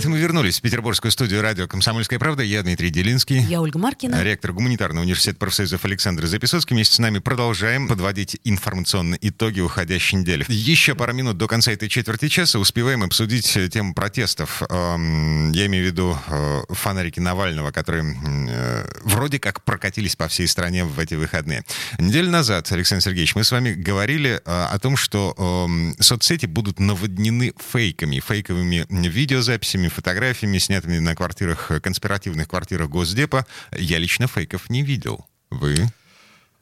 Это мы вернулись в петербургскую студию радио «Комсомольская правда». Я Дмитрий Делинский. Я Ольга Маркина. Ректор гуманитарного университета профсоюзов Александр Записоцкий. Вместе с нами продолжаем подводить информационные итоги уходящей недели. Еще пару минут до конца этой четверти часа успеваем обсудить тему протестов. Эм, я имею в виду э, фонарики Навального, которые э, вроде как прокатились по всей стране в эти выходные. Неделю назад, Александр Сергеевич, мы с вами говорили э, о том, что эм, соцсети будут наводнены фейками, фейковыми видеозаписями, фотографиями, снятыми на квартирах, конспиративных квартирах Госдепа. Я лично фейков не видел. Вы?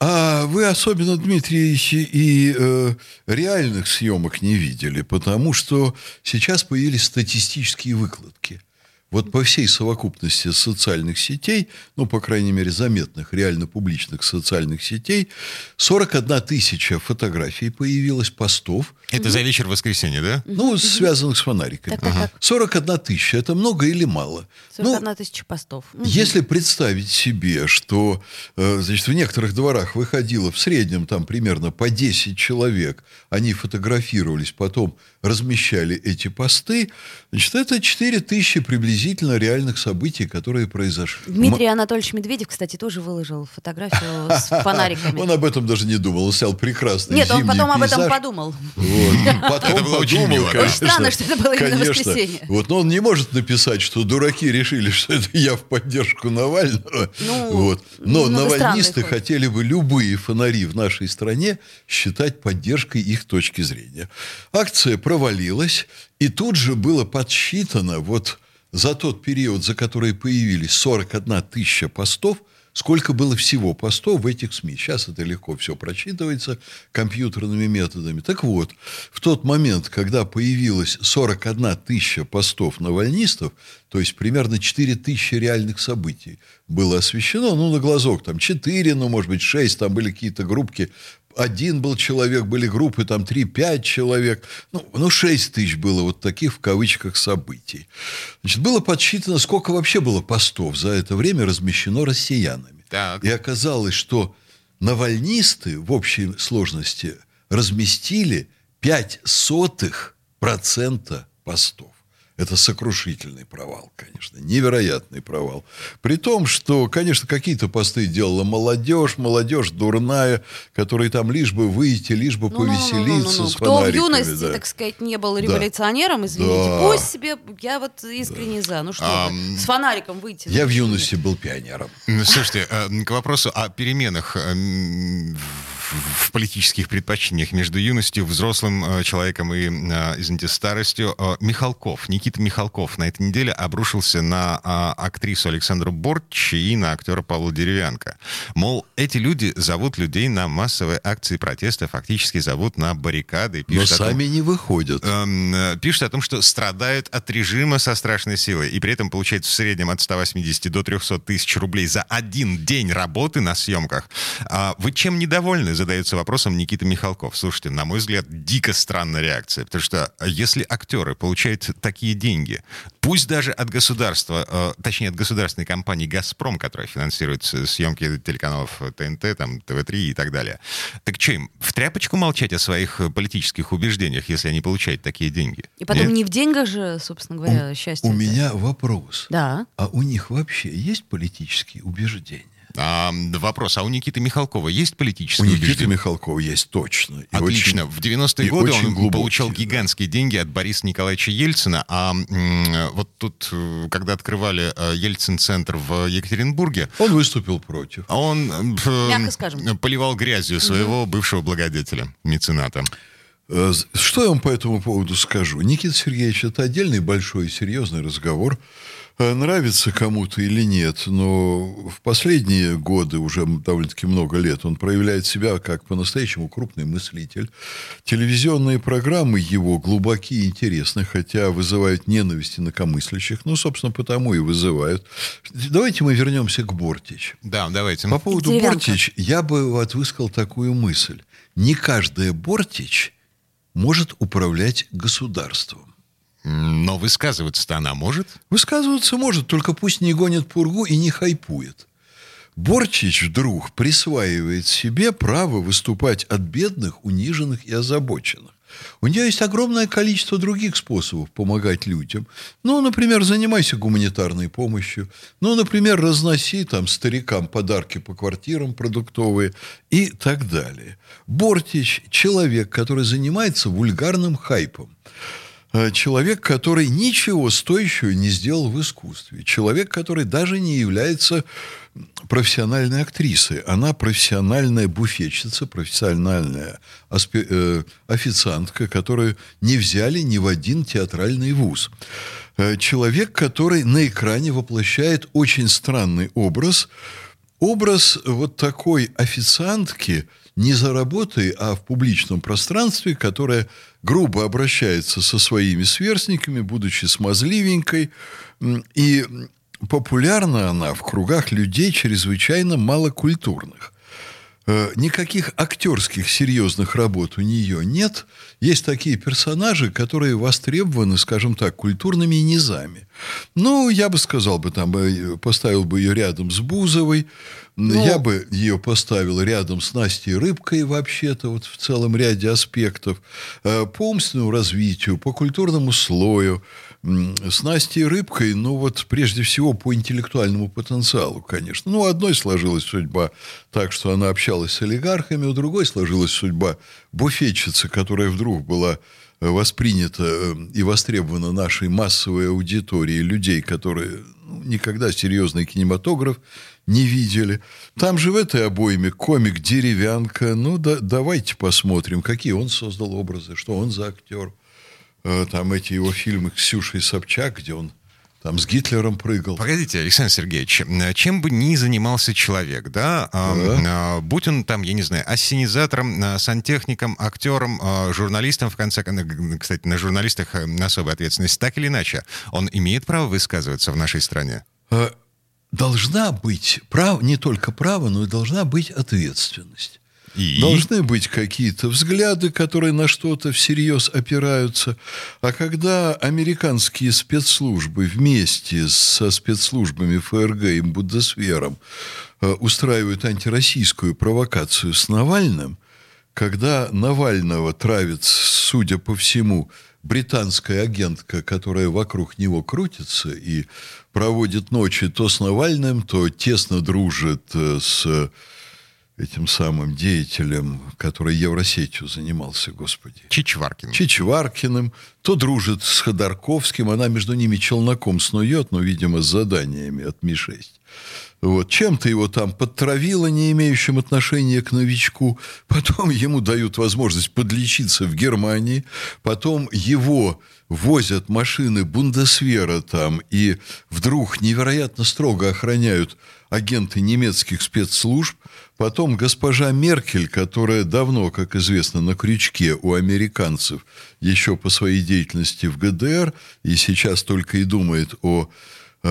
А вы особенно, Дмитрий, и э, реальных съемок не видели, потому что сейчас появились статистические выкладки. Вот по всей совокупности социальных сетей, ну, по крайней мере, заметных, реально публичных социальных сетей, 41 тысяча фотографий появилось, постов. Это за вечер воскресенья, да? Ну, связанных с фонариками. Так, так, так. 41 тысяча – это много или мало? 41 Ну, тысяча постов. Если представить себе, что э, значит, в некоторых дворах выходило в среднем там примерно по 10 человек, они фотографировались, потом размещали эти посты, значит, это 4 тысячи приблизительно реальных событий, которые произошли. Дмитрий Анатольевич Медведев, кстати, тоже выложил фотографию с фонариками. Он об этом даже не думал, он снял прекрасный Нет, он потом об этом подумал. Вот. Потом подумал, конечно. Странно, что это было именно воскресенье. Вот, но он не может написать, что дураки решили, что это я в поддержку Навального. Ну, вот. Но навальнисты хотели бы любые фонари в нашей стране считать поддержкой их точки зрения. Акция провалилась, и тут же было подсчитано вот за тот период, за который появились 41 тысяча постов, сколько было всего постов в этих СМИ. Сейчас это легко все прочитывается компьютерными методами. Так вот, в тот момент, когда появилось 41 тысяча постов навальнистов, то есть примерно 4 тысячи реальных событий было освещено, ну, на глазок, там 4, ну, может быть, 6, там были какие-то группки, один был человек, были группы, там 3-5 человек. Ну, ну, 6 тысяч было вот таких, в кавычках, событий. Значит, было подсчитано, сколько вообще было постов за это время размещено россиянами. Так. И оказалось, что навальнисты в общей сложности разместили 5 сотых процента постов. Это сокрушительный провал, конечно, невероятный провал. При том, что, конечно, какие-то посты делала молодежь, молодежь дурная, которая там лишь бы выйти, лишь бы Ну, ну, ну, ну, повеселиться ну, ну. с Кто в юности, да. так сказать, не был революционером, извините, Да. пусть себе, я вот искренне за. Ну что вы, с фонариком выйти. Я ну, в юности нет? был пионером. Ну, Слушайте, э, к вопросу о переменах э, в политических предпочтениях между юностью, взрослым э, человеком и, э, извините, старостью. Э, Михалков, Никита Михалков на этой неделе обрушился на а, актрису Александру Борч и на актера Павла Деревянко. Мол, эти люди зовут людей на массовые акции протеста, фактически зовут на баррикады. Но о том- сами не выходят. эм, пишут о том, что страдают от режима со страшной силой, и при этом получают в среднем от 180 до 300 тысяч рублей за один день работы на съемках. А вы чем недовольны, задается вопросом Никита Михалков. Слушайте, на мой взгляд, дико странная реакция, потому что если актеры получают такие деньги, пусть даже от государства, э, точнее от государственной компании «Газпром», которая финансирует съемки телеканалов ТНТ, там, ТВ-3 и так далее, так что им, в тряпочку молчать о своих политических убеждениях, если они получают такие деньги? И потом Нет? не в деньгах же, собственно говоря, счастье. У это. меня вопрос. Да. А у них вообще есть политические убеждения? А, вопрос, а у Никиты Михалкова есть У политические Никиты убеждения? Михалкова есть точно. И Отлично. очень- в 90-е и годы он глубокие, получал да. гигантские деньги от Бориса Николаевича Ельцина. А м, вот тут, э, когда открывали э, Ельцин-центр в Екатеринбурге, Он выступил против. он э, поливал грязью своего бывшего благодетеля, мецената. Э, Что я вам по этому поводу скажу? Никита Сергеевич, это отдельный большой и серьезный разговор. Э, Нравится кому-то или нет, но в последние годы, уже довольно-таки много лет, он проявляет себя как по-настоящему крупный мыслитель. Телевизионные программы его глубоки и интересны, хотя вызывают ненависть инакомыслящих. Ну, собственно, потому и вызывают. Давайте мы вернемся к Бортич. Да, давайте. По поводу Деревянко. Бортич я бы вот высказал такую мысль. Не каждая Бортич может управлять государством. Но высказываться-то она может? Высказываться может, только пусть не гонит пургу и не хайпует. Борчич вдруг присваивает себе право выступать от бедных, униженных и озабоченных. У нее есть огромное количество других способов помогать людям. Ну, например, занимайся гуманитарной помощью. Ну, например, разноси там старикам подарки по квартирам продуктовые и так далее. Бортич – человек, который занимается вульгарным хайпом. Э, человек, который ничего стоящего не сделал в искусстве. Человек, который даже не является профессиональной актрисой. Она профессиональная буфетчица, профессиональная аспи- э, официантка, которую не взяли ни в один театральный вуз. Э, человек, который на экране воплощает очень странный образ. Образ вот такой официантки не за работой, а в публичном пространстве, которая грубо обращается со своими сверстниками, будучи смазливенькой, и популярна она в кругах людей чрезвычайно малокультурных. Э, никаких актерских серьезных работ у нее нет. Есть такие персонажи, которые востребованы, скажем так, культурными низами. Ну, я бы сказал бы, там, э, поставил бы ее рядом с Бузовой, ну, я бы ее поставил рядом с Настей Рыбкой вообще-то, вот в целом ряде аспектов. Э, по умственному развитию, по культурному слою, с Настей Рыбкой, ну вот прежде всего по интеллектуальному потенциалу, конечно. Ну, одной сложилась судьба так, что она общалась с олигархами, у другой сложилась судьба буфетчицы, которая вдруг была воспринята э, и востребована нашей массовой аудиторией людей, которые ну, никогда серьезный кинематограф не видели. Там же в этой обойме комик «Деревянка». Ну, да, давайте посмотрим, какие он создал образы, что он за актер. Э, там эти его фильмы «Ксюша и Собчак», где он там с Гитлером прыгал. Погодите, Александр Сергеевич, э, чем бы ни занимался человек, да, да. Э, будь он там, я не знаю, ассенизатором, сантехником, актером, журналистом, в конце концов, кстати, на журналистах особая ответственность, так или иначе, он имеет право высказываться в нашей стране? Должна быть право, не только право, но и должна быть ответственность. И? Должны быть какие-то взгляды, которые на что-то всерьез опираются. А когда американские спецслужбы вместе со спецслужбами ФРГ и Буддосфером э, устраивают антироссийскую провокацию с Навальным, когда Навального травит, судя по всему, британская агентка, которая вокруг него крутится и проводит ночи то с Навальным, то тесно дружит э, с этим самым деятелем, который Евросетью занимался, господи. Чичваркиным. Чичваркиным. То дружит с Ходорковским, она между ними челноком снует, но, видимо, с заданиями от Ми-6. Вот. Чем-то его там подтравило, не имеющим отношения к новичку. Потом ему дают возможность подлечиться в Германии. Потом его возят машины Бундесвера там, и вдруг невероятно строго охраняют агенты немецких спецслужб. Потом госпожа Меркель, которая давно, как известно, на крючке у американцев еще по своей деятельности в ГДР, и сейчас только и думает о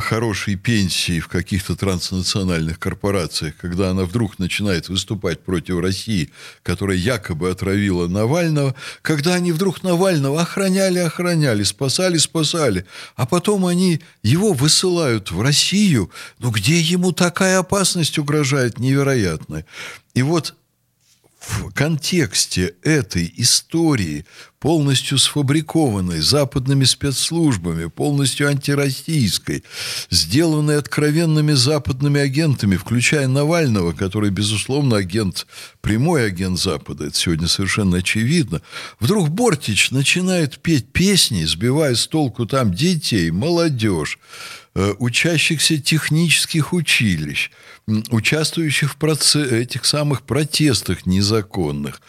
хорошей пенсии в каких-то транснациональных корпорациях, когда она вдруг начинает выступать против России, которая якобы отравила Навального, когда они вдруг Навального охраняли, охраняли, спасали, спасали, а потом они его высылают в Россию, ну где ему такая опасность угрожает невероятная. И вот в контексте этой истории, полностью сфабрикованной западными спецслужбами, полностью антироссийской, сделанной откровенными западными агентами, включая Навального, который, безусловно, агент, прямой агент Запада, это сегодня совершенно очевидно, вдруг Бортич начинает петь песни, сбивая с толку там детей, молодежь, учащихся технических училищ, участвующих в процесс, этих самых протестах незаконных,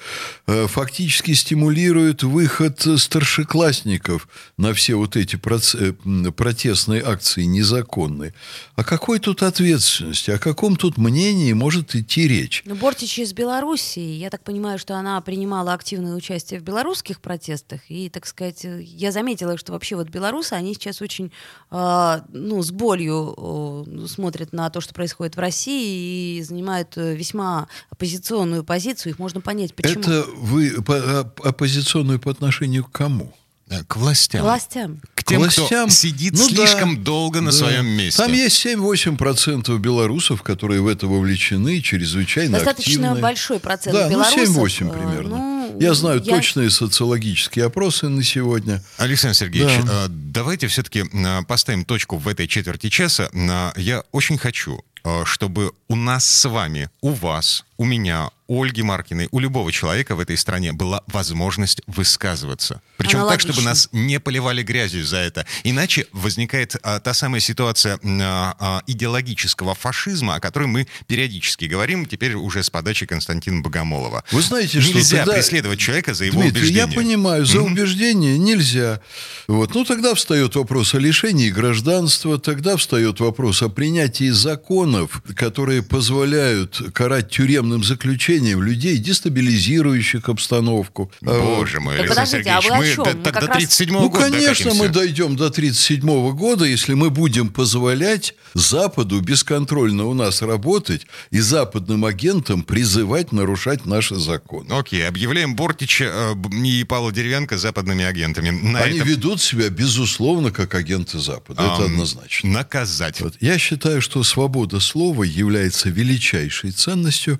э, фактически стимулирует выход старшеклассников на все вот эти э, протестные акции незаконные. О какой тут ответственности, о каком тут мнении может идти речь? Ну, Бортич из Белоруссии. Я так понимаю, что она принимала активное участие в белорусских протестах. И, так сказать, я заметила, что вообще вот белорусы, они сейчас очень, э, ну, с болью смотрят на то, что происходит в России и занимают э, весьма оппозиционную позицию. Их можно понять, почему. Это вы по, оппозиционную по отношению к кому? Э, К властям. Властям. К тем, властям. кто сидит Ну да, слишком долго на да. своем месте. Там есть 7-8% белорусов, которые в это вовлечены, чрезвычайно Достаточно активны. большой процент Да, белорусов. ну 7-8 э, примерно. ну, я знаю я- точные социологические опросы на сегодня. Александр Сергеевич, Да. э, давайте все-таки поставим точку в этой четверти часа. Э, Я очень хочу, чтобы у нас с вами, у вас, у меня, у Ольги Маркиной, у любого человека в этой стране была возможность высказываться. Причем так, чтобы Аналогично. нас не поливали грязью за это. Иначе возникает а, та самая ситуация а, а, идеологического фашизма, о которой мы периодически говорим, теперь уже с подачи Константина Богомолова. Вы знаете, что Нельзя тогда- преследовать человека за его Дмитрий, убеждения. я понимаю, за убеждение нельзя. Вот. Ну, тогда встает вопрос о лишении гражданства, тогда встает вопрос о принятии законов, которые позволяют карать тюремным заключением людей, дестабилизирующих обстановку. Боже мой, Так Александр подождите, а Сергеевич, вы о мы чем? Мы так как до раз- 37 Ну, года конечно, докатимся. мы дойдем до 1937 года, если мы будем позволять Западу бесконтрольно у нас работать и западным агентам призывать нарушать наши законы. Окей, объявляем Бортича э, б- и Павла Деревянко западными агентами. На Они этом, ведут себя, безусловно, как агенты Запада. Это ам, однозначно. Наказать. Вот. Я считаю, что свобода слова является величайшей ценностью,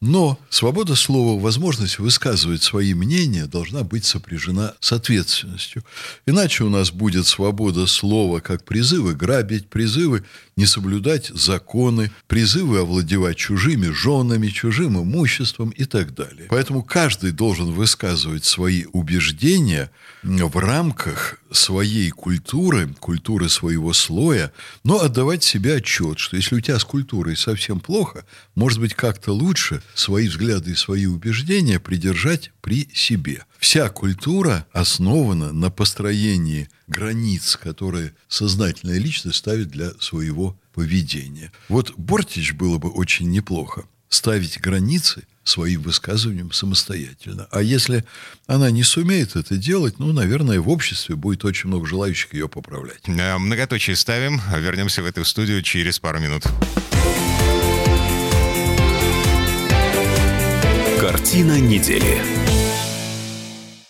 но свобода слова, возможность высказывать свои мнения должна быть сопряжена с ответственностью. Иначе у нас будет свобода слова как призывы грабить, призывы не соблюдать законы, призывы овладевать чужими женами, чужим имуществом и так далее. Поэтому каждый должен высказывать свои убеждения в рамках своей культуры, культуры своего слоя, но отдавать себе отчет, что если у тебя с культурой совсем плохо, может быть, как-то лучше свои взгляды и свои убеждения придержать при себе. Вся культура основана на построении границ, которые сознательная личность ставит для своего поведения. Вот Бортич было бы очень неплохо ставить границы своим высказыванием самостоятельно. А если она не сумеет это делать, ну, наверное, в обществе будет очень много желающих ее поправлять. Э, Многоточие ставим. Вернемся в эту студию через пару минут. Картина недели.